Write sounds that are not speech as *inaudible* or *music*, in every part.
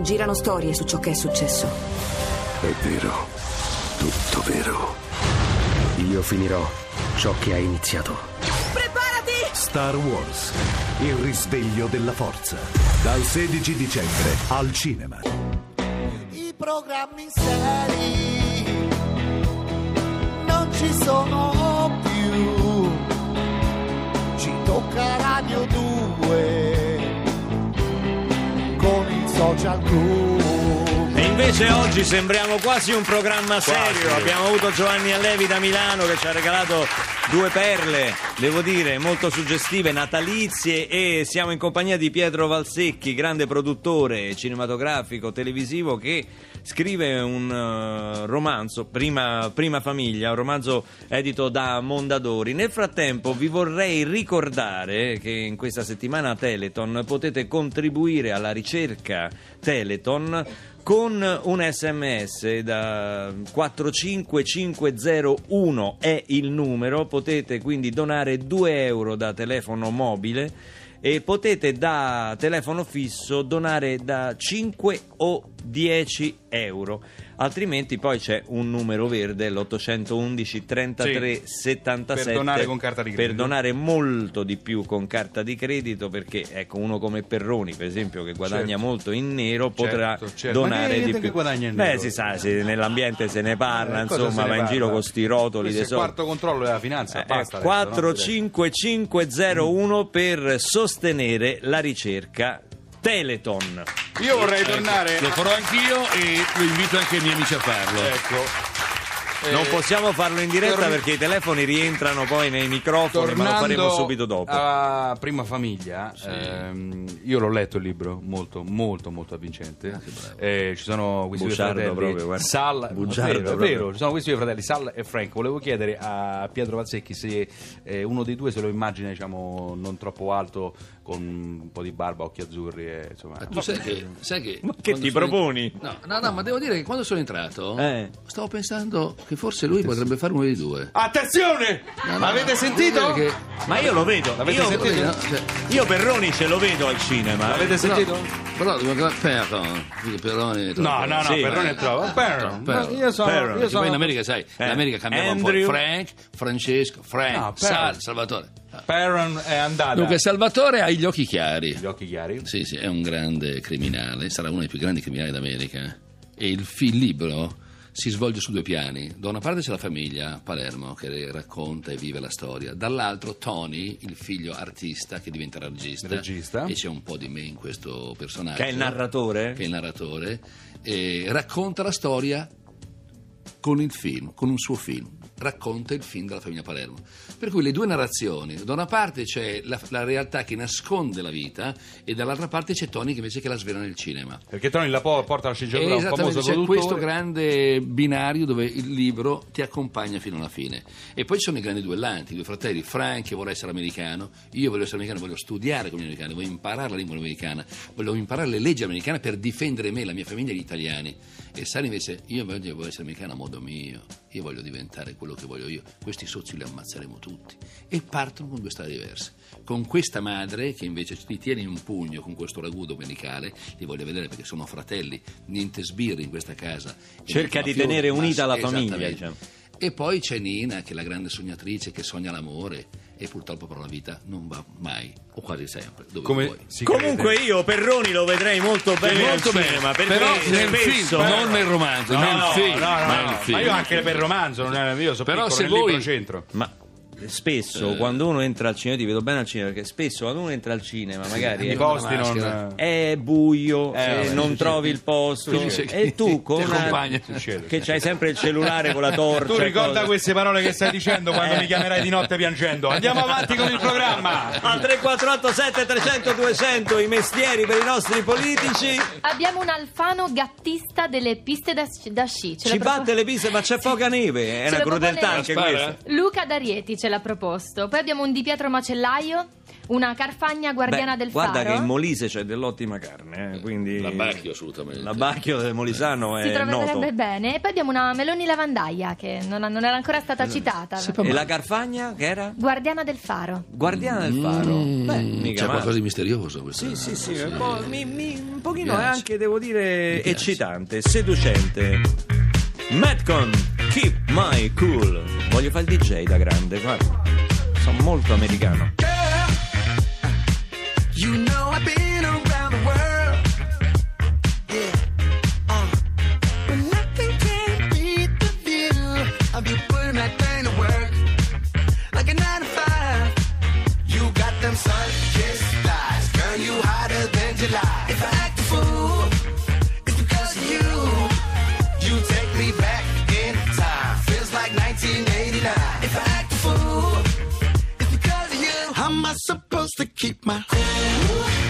Girano storie su ciò che è successo. È vero, tutto vero. Io finirò ciò che ha iniziato. Preparati! Star Wars, il risveglio della forza. Dal 16 dicembre al cinema. I programmi seri non ci sono più. Ci tocca social club. E invece oggi sembriamo quasi un programma serio. Abbiamo avuto Giovanni Allevi da Milano che ci ha regalato due perle, devo dire, molto suggestive, natalizie e siamo in compagnia di Pietro Valsecchi, grande produttore cinematografico, televisivo che scrive un eh, romanzo, prima, prima famiglia, un romanzo edito da Mondadori. Nel frattempo vi vorrei ricordare che in questa settimana a Teleton potete contribuire alla ricerca Teleton con un sms da 45501 è il numero, potete quindi donare 2 euro da telefono mobile e potete da telefono fisso donare da 5 o 10 euro. Altrimenti poi c'è un numero verde, l'811 33 77 per donare con carta di per credito. donare molto di più con carta di credito perché ecco uno come Perroni per esempio che guadagna Certo. molto in nero potrà Certo, certo. Donare di più. guadagna in Beh nero? si sa, se nell'ambiente se ne parla, Eh, insomma ne va in parla? giro con sti rotoli il quarto controllo della finanza, Eh, basta. eh, adesso, no? 45501 per sostenere la ricerca Teleton. Io vorrei tornare... Lo farò anch'io e lo invito anche i miei amici a farlo. Ecco. Non Eh, possiamo farlo in diretta torn- perché i telefoni rientrano poi nei microfoni, ma lo faremo subito dopo. a prima famiglia, ehm, io l'ho letto il libro, molto, molto, molto avvincente. Eh, ci sono questi Bugiardo due fratelli, proprio, guarda. Sal, Bugiardo è vero, vero, ci sono questi due fratelli, Sal e Frank. Volevo chiedere a Pietro Valsecchi se eh, uno dei due se lo immagina, diciamo, non troppo alto, con un po' di barba, occhi azzurri, e, insomma. Ma tu sai che, sai che, Ma che ti proponi? No, no, no, ma devo dire che quando sono entrato Eh. stavo pensando che forse lui potrebbe fare uno dei due. Attenzione! No, no, Avete no, sentito? dire Ma io lo vedo, L'avete io, sentito? che- no, cioè, io Perroni ce lo vedo al cinema. Avete sentito? Però, però Perron, Perroni. No, no, no, Sì. Perrone è troppo. Perron. Io sono, Perron. io sono poi in America, sai, in Eh. America cambiava un Andrew. po'. Frank, Francesco, Frank, No, Perron. Sal, Salvatore. Perron è andata. Dunque, Salvatore ha gli occhi chiari. Gli occhi chiari. Sì, sì, è un grande criminale, sarà uno dei più grandi criminali d'America. E il, il libro si svolge su due piani. Da una parte c'è la famiglia a Palermo che racconta e vive la storia, dall'altro Tony, il figlio artista che diventerà regista. Regista. E c'è un po' di me in questo personaggio. Che è il narratore? Che è il narratore. Racconta la storia con il film, con un suo film. Racconta il film della famiglia Palermo. Per cui le due narrazioni, da una parte c'è la, la realtà che nasconde la vita e dall'altra parte c'è Tony che invece che la svela nel cinema. Perché Tony la po- porta la sceneggiatura un famoso c'è produttore. questo grande binario dove il libro ti accompagna fino alla fine. E poi ci sono i grandi duellanti, i due fratelli, Frank che vuole essere americano, io voglio essere americano, voglio studiare come gli americani, voglio imparare la lingua americana, voglio imparare le leggi americane per difendere me, la mia famiglia e gli italiani. E Sally invece, io voglio essere americano a modo mio, io voglio diventare quello che voglio io, questi sozi li ammazzeremo tutti. E partono con due strade diverse. Con questa madre che invece ti tiene in pugno con questo ragù domenicale, li voglio vedere perché sono fratelli, niente sbirri in questa casa. Cerca di tenere unita la famiglia, diciamo. E poi c'è Nina, che è la grande sognatrice che sogna l'amore e purtroppo però la vita non va mai, o quasi sempre, dove Come vuoi. Comunque crede. io Perroni lo vedrei molto bene Molto al bene, cinema, perché però nel film, non nel romanzo, No, nel no, film. no, no, nel no, film. ma io anche per romanzo, non è, io so Però piccolo, se nel voi- libro centro. Ma spesso quando uno entra al cinema, ti vedo bene al cinema, perché spesso quando uno entra al cinema magari I è, posti non... è buio, Eh, e vabbè, non succede. trovi il posto. E tu con Ti una- che c'hai sempre il cellulare con la torcia Tu ricorda cose. queste parole che stai dicendo quando mi chiamerai di notte piangendo. Andiamo avanti con il programma. al 3487 300 200 i mestieri per i nostri politici. Abbiamo un alfano gattista delle piste da, da sci. Ce ci batte le piste ma c'è poca neve. È Ce una crudeltà anche questa. Luca D'Arieti ce l'ha proposto. Poi abbiamo un Di Pietro Macellaio, una carfagna guardiana Beh, del guarda faro. che in Molise c'è dell'ottima carne, eh, quindi... L'abbacchio, assolutamente. L'abbacchio del Molisano si è noto. troverebbe bene. E poi abbiamo una meloni lavandaia che non, non era ancora Eh, stata citata. Seppa- E la Carfagna che era? Guardiana del faro. Guardiana del faro. Beh, mica C'è male. qualcosa di misterioso questa. Sì, sì, sì, un, po', mi- mi- un pochino è anche, devo dire, eccitante, seducente. Madcon, keep my cool. Voglio fare il DJ da grande, guarda. Sono molto americano. You know I've been keep my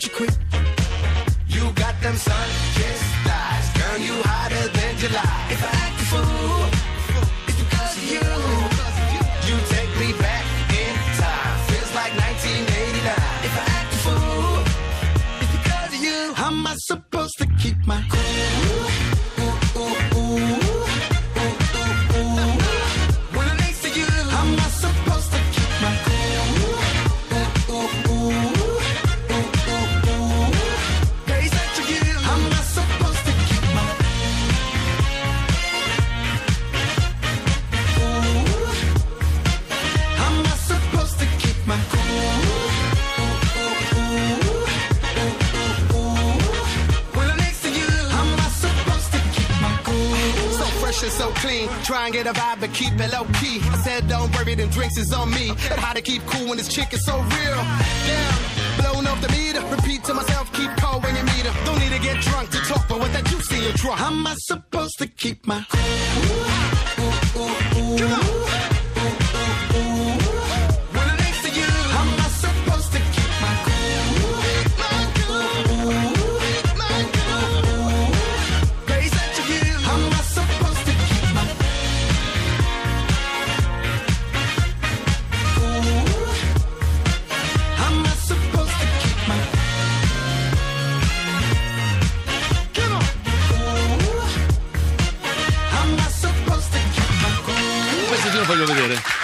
Don't you quit? You got them sun-kissed eyes, girl. You hotter than July. Clean. Try and get a vibe, but keep it low key. I said, don't worry, them drinks is on me. And how to keep cool when this chick is so real. Damn, blown off the meter. Repeat to myself, keep cold when you meet her. Don't need to get drunk to talk, but with that juice in your trunk. How am I supposed to keep my cool? Come on.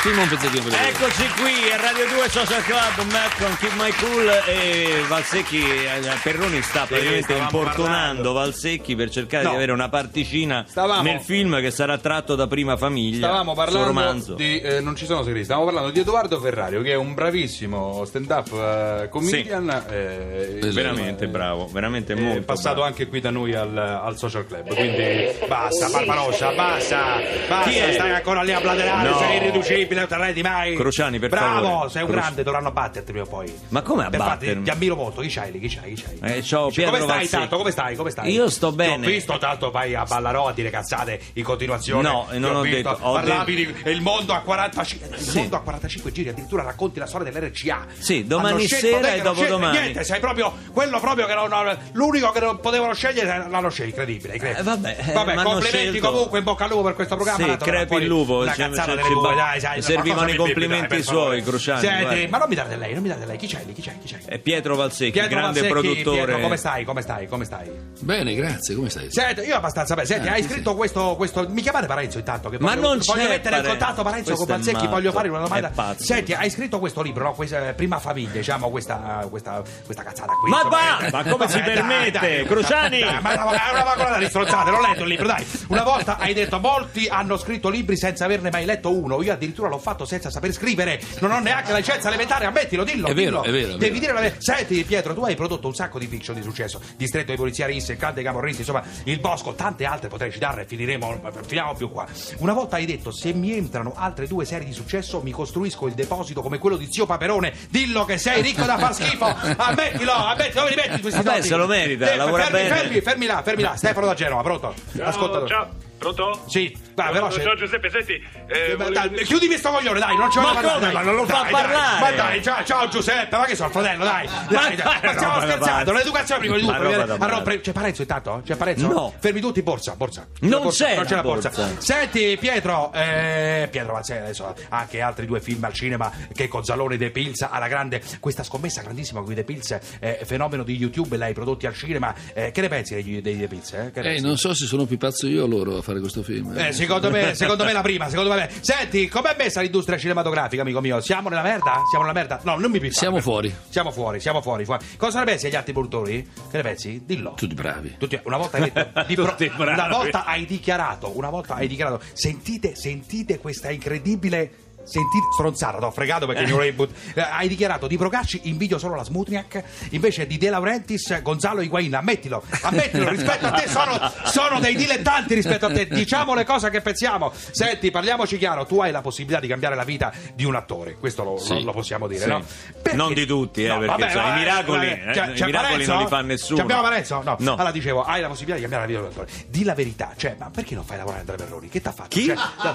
Filma un pezzettino vedere. Eccoci qui a Radio 2 Social Club, Matt con Keep My Cool e Valsecchi, eh, Perroni sta praticamente importunando Valsecchi per cercare No. di avere una particina Stavamo- nel film che sarà tratto da Prima Famiglia. Stavamo parlando di. eh, non ci sono segreti, stavamo parlando di Edoardo Ferrario, che è un bravissimo stand-up eh, comedian. eh, Esatto. Veramente eh, bravo, veramente è molto passato bravo. anche qui da noi al, al social club. Quindi basta, Barbarossa, basta, basta, è? stai ancora lì a bladerare, No. sei irriducibile, non te arrendi mai. Crociani, per Bravo, favore. sei un Cro- grande, dovranno batterti prima o poi. Ma come a battermi? ti ammiro molto, chi c'hai lì? Chi c'hai? Chi c'hai? Eh, ciao, Pietro come stai tanto? Come stai? Come stai? Io sto Ti bene. ho visto tanto vai a Ballarò a dire cazzate in continuazione. No, non Ti ho visto, detto- ho parlavi di il mondo a 45 il Sì. mondo a 45 giri, addirittura racconti la storia dell'RCA. Sì, domani sera e dopodomani. Niente, sei proprio quello proprio che non, l'unico che non potevano scegliere l'hanno scelto, incredibile, incredibile. Eh, vabbè, eh, Vabbè, m'hanno complimenti scelto. comunque, in bocca al lupo per questo programma. Sì, crepi il lupo, Una cazzata delle bue, ba- dai, servivano i complimenti suoi, Cruciani, Senti, ma non mi date lei, non mi date lei, chi c'è lì? Chi c'è? Chi c'è? È Pietro Valsecchi, Pietro grande Valsecchi, produttore. Pietro, come stai? Come stai? Come stai? Bene, grazie, come stai? Senti, io abbastanza bene. Senti, Eh, hai sì, scritto questo, questo. Mi chiamate Parenzo intanto? Che Ma voglio, non voglio c'è mettere in Parenzo. contatto Parenzo con Questo Balzecchi. matto, Voglio fare una domanda. è pazzo. Senti, hai scritto questo libro, no? Questa, prima famiglia, diciamo, questa, questa, questa cazzata qui. Ma va! eh, Ma come *laughs* si dai, permette? Cruciani! Ma è una, vagonata di strozzate, non ho letto il libro, dai. Una volta hai detto molti hanno scritto libri senza averne mai letto 1, io addirittura l'ho fatto senza saper scrivere, non ho neanche la licenza elementare, ammettilo, dillo. È vero, dillo. è vero, è Devi vero. dire la verità. Senti, Pietro, tu hai prodotto un sacco di fiction di successo. Distretto dei polizia Risse, il clan dei camorristi, insomma, il bosco, tante altre potrei citarne e finiremo, finiamo più qua. Una volta hai detto, se mi entrano altre due serie di successo, mi costruisco il deposito come quello di zio Paperone. Dillo che sei ricco da far schifo. Ammettilo, ammettilo, dove li metti questi soldi? se lo merita, Eh, lavora fermi, bene. Fermi, fermi là, fermi là. *laughs* Stefano da Genova, pronto? Ascoltatore. Ciao, pronto? Sì, va, veloce. Ciao Giuseppe, senti. eh, volevo- dai, chiudimi sto coglione, dai, non ci Ma voglio parlare. come? dai. Ma non lo fa Dai, parlare. Dai, ma dai, ciao, ciao Giuseppe, ma che sono il fratello, dai. Dai, dai, dai, ma stiamo scherzando, l'educazione prima di tutto. A rompere- C'è Parenzo intanto? C'è Parenzo? No. Fermi tutti, borsa, borsa. Non c'è non c'è la borsa. Senti Pietro, eh, Pietro Mazzella adesso ha anche altri due film al cinema che con Zalone De Pilz alla grande, questa scommessa grandissima con i De Pilz, eh, fenomeno di YouTube, l'hai prodotti al cinema. Eh, che ne pensi dei, dei De Pilz? Eh? Eh, non so se sono più pazzo io o loro a fare questo film. Eh, secondo me, secondo me la prima, secondo me. Senti, com'è messa l'industria cinematografica, amico mio? Siamo nella merda? Siamo nella merda? No, non mi piffare. Siamo fuori. Siamo fuori, siamo fuori, fuori. Cosa ne pensi agli altri produttori? Che ne pensi? Dillo. Tutti bravi. Tutti- una volta hai detto *laughs* di pro- Tutti bravi. una volta hai dichiarato, una volta hai dichiarato, sentite, sentite questa incredibile Sentite, stronzata, t'ho fregato perché mi volevi but- eh, Hai dichiarato di Procacci invidio solo la Smutniak, invece di De Laurentiis, Gonzalo Higuain. Ammettilo, ammettilo, rispetto a te sono, sono dei dilettanti rispetto a te. Diciamo le cose che pensiamo. Senti, parliamoci chiaro, tu hai la possibilità di cambiare la vita di un attore, questo lo, Sì. lo- lo possiamo dire, Sì. no? Perché- Non di tutti, eh, No, perché, vabbè, insomma, i vabbè, miracoli, eh, c'è- i miracoli Parenzo? non li fa nessuno. Ci abbiamo Parenzo? No. No. Allora dicevo, hai la possibilità di cambiare la vita di un attore. Di la verità, cioè, ma perché non fai lavorare Andrea Perroni? Che t'ha fatto? Chi? Cioè, no,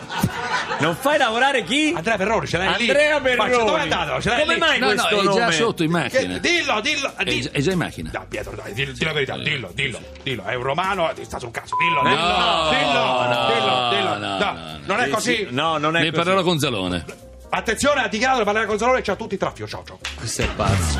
Non fai lavorare chi? Andrea Perroni, ce l'hai lì. Andrea Ma Perroni. dove è andato? Ce l'hai Come lì? mai No, no, questo è già nome? sotto in macchina. Che- dillo, dillo, È, dillo. già- è già in macchina. No, Pietro, dai, dillo, dillo la verità, dillo, dillo, dillo. È un romano, ti sta sul cazzo, dillo, No, dillo, dillo, no, dillo, dillo. no, No, no, non è Sì, così. sì. No, non è Ne così. parlerò con Zalone. Attenzione, ha dichiarato di parlare con Zalone e c'ha tutti i traffio. Ciao, ciao. Questo è pazzo.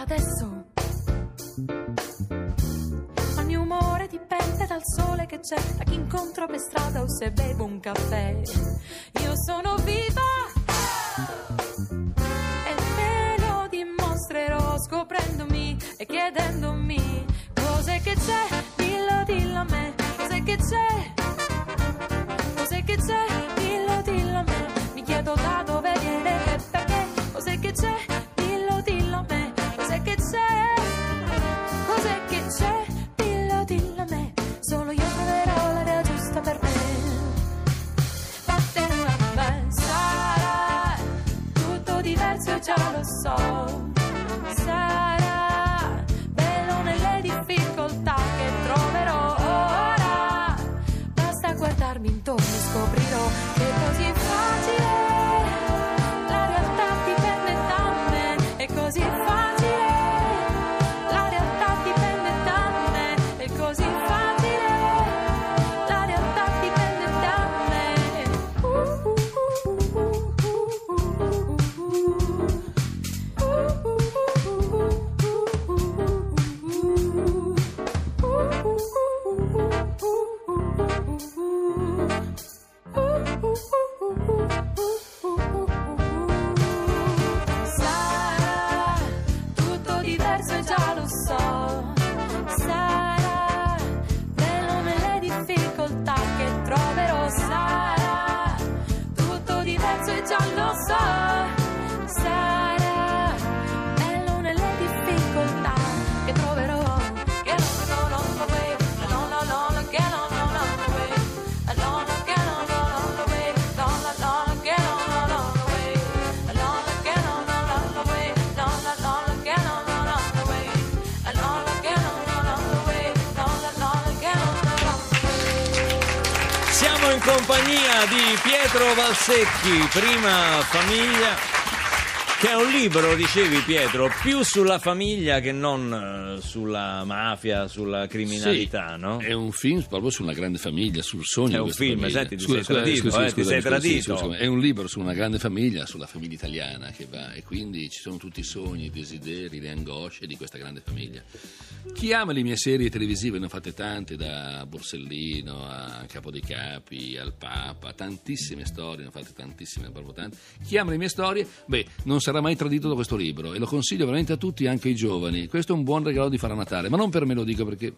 Adesso. Il mio umore dipende dal sole che c'è, da chi incontro per strada o se bevo un caffè. Io sono viva compagnia di Pietro Valsecchi, prima famiglia. Che è un libro, dicevi Pietro, più sulla famiglia che non eh, sulla mafia, sulla criminalità, Sì, no? È un film proprio sulla grande famiglia, sul sogno È un film, famiglia. senti, ti sei tradito, eh, ti sei tradito. È un libro su una grande famiglia, sulla famiglia italiana che va e quindi ci sono tutti i sogni, i desideri, le angosce di questa grande famiglia. Chi ama le mie serie televisive, ne ho fatte tante, da Borsellino a Capo dei Capi, al Papa, tantissime storie, ne ho fatte tantissime, proprio tante. Chi ama le mie storie, beh, non sarà mai tradito da questo libro e lo consiglio veramente a tutti, anche ai giovani. Questo è un buon regalo di fare a Natale, ma non per me lo dico perché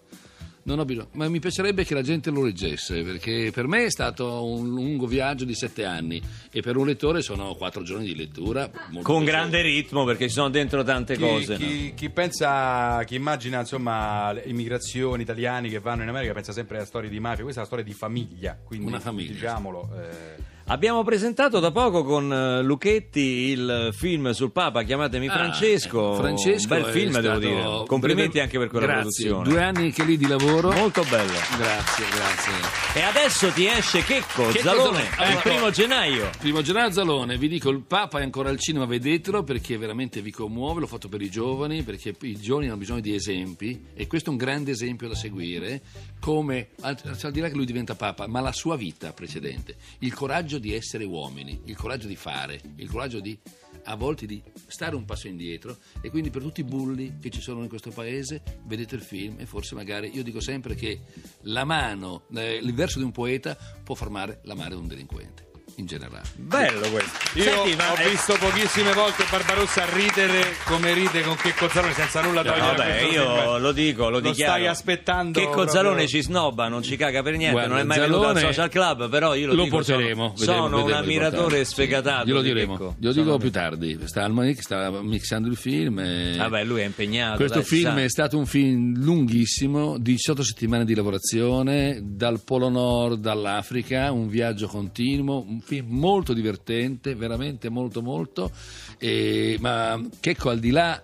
non ho bisogno, ma mi piacerebbe che la gente lo leggesse, perché per me è stato un lungo viaggio di sette anni e per un lettore sono quattro giorni di lettura. molto Con piacevoli. grande ritmo perché ci sono dentro tante Chi, cose. no? chi- chi pensa, chi immagina insomma le immigrazioni italiani che vanno in America pensa sempre alla storia di mafia, questa è una storia di famiglia, quindi Una famiglia. diciamolo. eh, Abbiamo presentato da poco con eh, Lucchetti il film sul Papa, chiamatemi Ah, Francesco. ecco, Francesco un bel film, devo dire. Complimenti breve- anche per quella Grazie. produzione. Due anni che lì di lavoro. Molto bello. Grazie, grazie. E adesso ti esce Checco, Checco Zalone, Zalone. il Ecco. primo gennaio. Primo gennaio Zalone, vi dico il Papa è ancora al cinema, vedetelo perché veramente vi commuove, l'ho fatto per i giovani, perché i giovani hanno bisogno di esempi e questo è un grande esempio da seguire, come, al, al di là che lui diventa Papa, ma la sua vita precedente, il coraggio di essere uomini, il coraggio di fare, il coraggio di a volte di stare un passo indietro e quindi per tutti i bulli che ci sono in questo paese vedete il film e forse magari io dico sempre che la mano, eh, il verso di un poeta può fermare la mano di un delinquente in generale. Bello questo. Io Senti, ma ho è- visto pochissime volte Barbarossa ridere come ride con Checco Zalone senza nulla togliere a Vabbè, questo io film. lo dico, lo, Lo dichiaro. stai aspettando Che proprio- Cozzalone ci snobba, non ci caga per niente, Guarda, non è mai venuto al Zalone- social club, però io lo, lo dico, porteremo. sono, vedremo, sono un vedremo di ammiratore portarlo. Sì, sfegatato. glielo di diremo, Checco. glielo dico Sono- più tardi. Sta al Manic, sta mixando il film. e- Vabbè, lui è impegnato. Questo dai, si film sa. è stato un film lunghissimo, 18 settimane di lavorazione, dal Polo Nord all'Africa, un viaggio continuo, film molto divertente, veramente molto molto, e- ma Checco al di là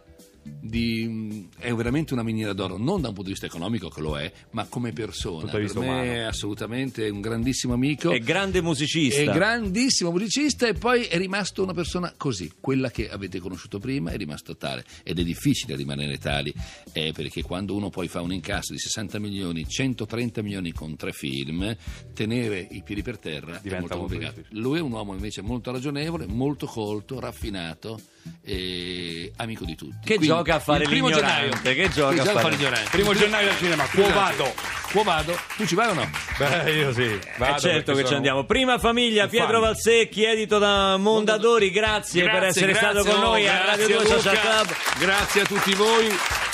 di- è veramente una miniera d'oro, non da un punto di vista economico che lo è, ma come persona. Per me umano. è assolutamente un grandissimo amico. È grande musicista. È grandissimo musicista e poi è rimasto una persona così, quella che avete conosciuto prima è rimasto tale ed è difficile rimanere tali eh, perché quando uno poi fa un incasso di 60 milioni, 130 milioni con tre film, tenere i piedi per terra Diventa è molto molto complicato. difficile. Lui è un uomo invece molto ragionevole, molto colto, raffinato e amico di tutti. Che gioca a fare il primo l'ignorante, gennaio- che gioca a gioca fare- l'ignorante. Primo gennaio al cinema, quo vado. Quo vado? Tu ci vai o no? Beh, io sì. Eh, vado certo perché che ci andiamo. Prima famiglia, un Pietro fan. Valsecchi, edito da Mondadori. Grazie, per Grazie, essere grazie, stato con noi a Radio 2 Social Club. Grazie a tutti voi.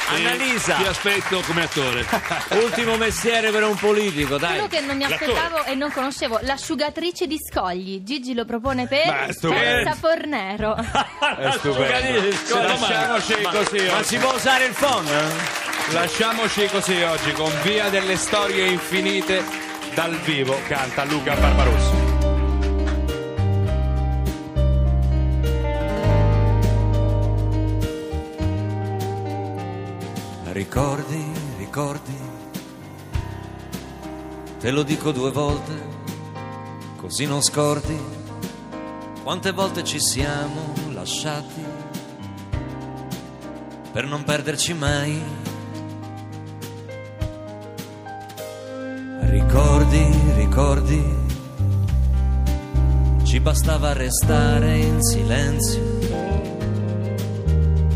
Annalisa. Ti aspetto come attore. *laughs* Ultimo mestiere per un politico, dai. Quello che non mi aspettavo e non conoscevo, l'asciugatrice di scogli. Gigi lo propone Ma per stupendo. Terza Fornero. È stupendo. *laughs* Asciugatrice, scusa, Lasciamoci ma- così Ma si può usare il phone? Lasciamoci così oggi con Via delle Storie Infinite dal vivo canta Luca Barbarossa. Ricordi, ricordi, te lo dico due volte, così non scordi quante volte ci siamo lasciati per non perderci mai. Ricordi, ricordi, ci bastava restare in silenzio.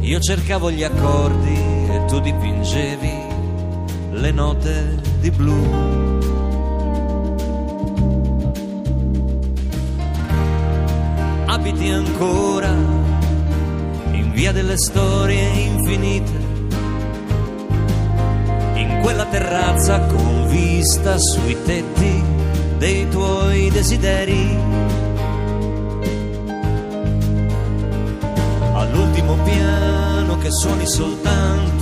Io cercavo gli accordi tu dipingevi le note di blu. Abiti ancora in via delle storie infinite, in quella terrazza con vista sui tetti dei tuoi desideri. all'ultimo piano che suoni soltanto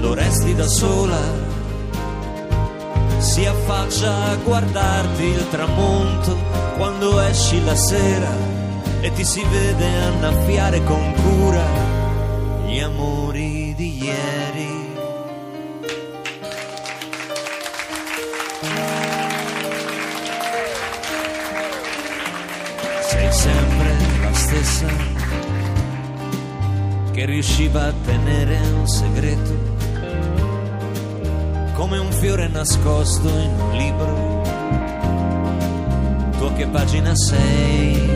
quando resti da sola, si affaccia a guardarti il tramonto quando esci la sera e ti si vede annaffiare con cura gli amori di ieri. Sei sempre la stessa che riusciva a tenere un segreto come un fiore nascosto in un libro. Tu a che pagina sei?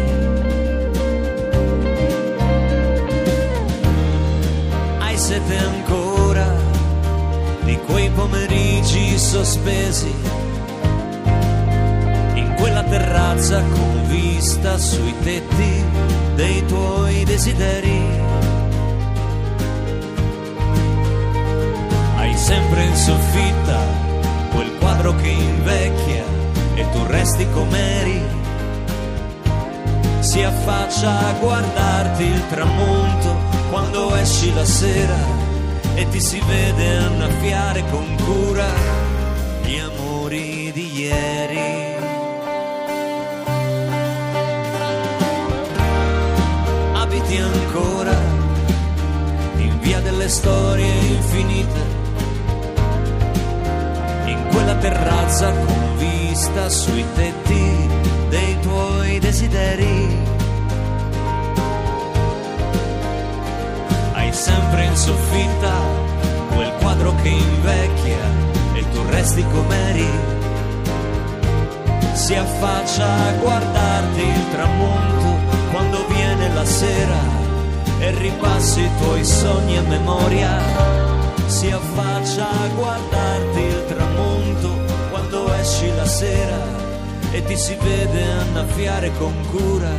Hai sete ancora di quei pomeriggi sospesi in quella terrazza con vista sui tetti dei tuoi desideri. Quel quadro che invecchia e tu resti com'eri. Si affaccia a guardarti il tramonto quando esci la sera e ti si vede annaffiare con cura gli amori di ieri. Abiti ancora in via delle storie infinite, terrazza con vista sui tetti dei tuoi desideri. Hai sempre in soffitta quel quadro che invecchia e tu resti com'eri. Si affaccia a guardarti il tramonto quando viene la sera e ripassi i tuoi sogni a memoria. Si affaccia a guardarti il tramonto quando esci la sera e ti si vede annaffiare con cura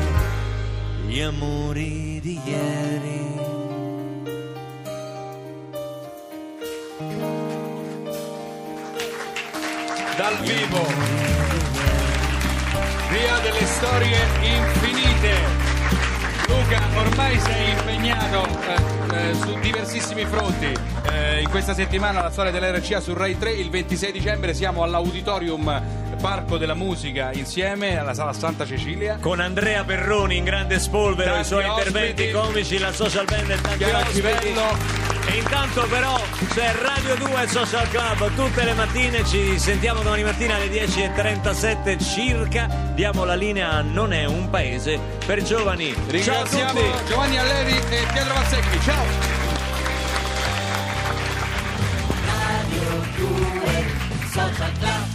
gli amori di ieri. Dal vivo. Via delle storie infinite. Luca, ormai sei impegnato eh, eh, su diversissimi fronti. Eh, in questa settimana la storia dell'RCA su Rai 3, il 26 dicembre siamo all'Auditorium Parco della Musica insieme alla Sala Santa Cecilia. Con Andrea Perroni in grande spolvero, i Tanti suoi interventi ospiti. comici, la social band e tanti Chiara ospiti. E intanto però c'è Radio 2 Social Club tutte le mattine, ci sentiamo domani mattina alle 10.37 circa, diamo la linea a Non è un paese per giovani. Ciao a Ringraziamo tutti! Giovanni Allevi e Pietro Mazzecchi. Ciao! Radio 2 Social Club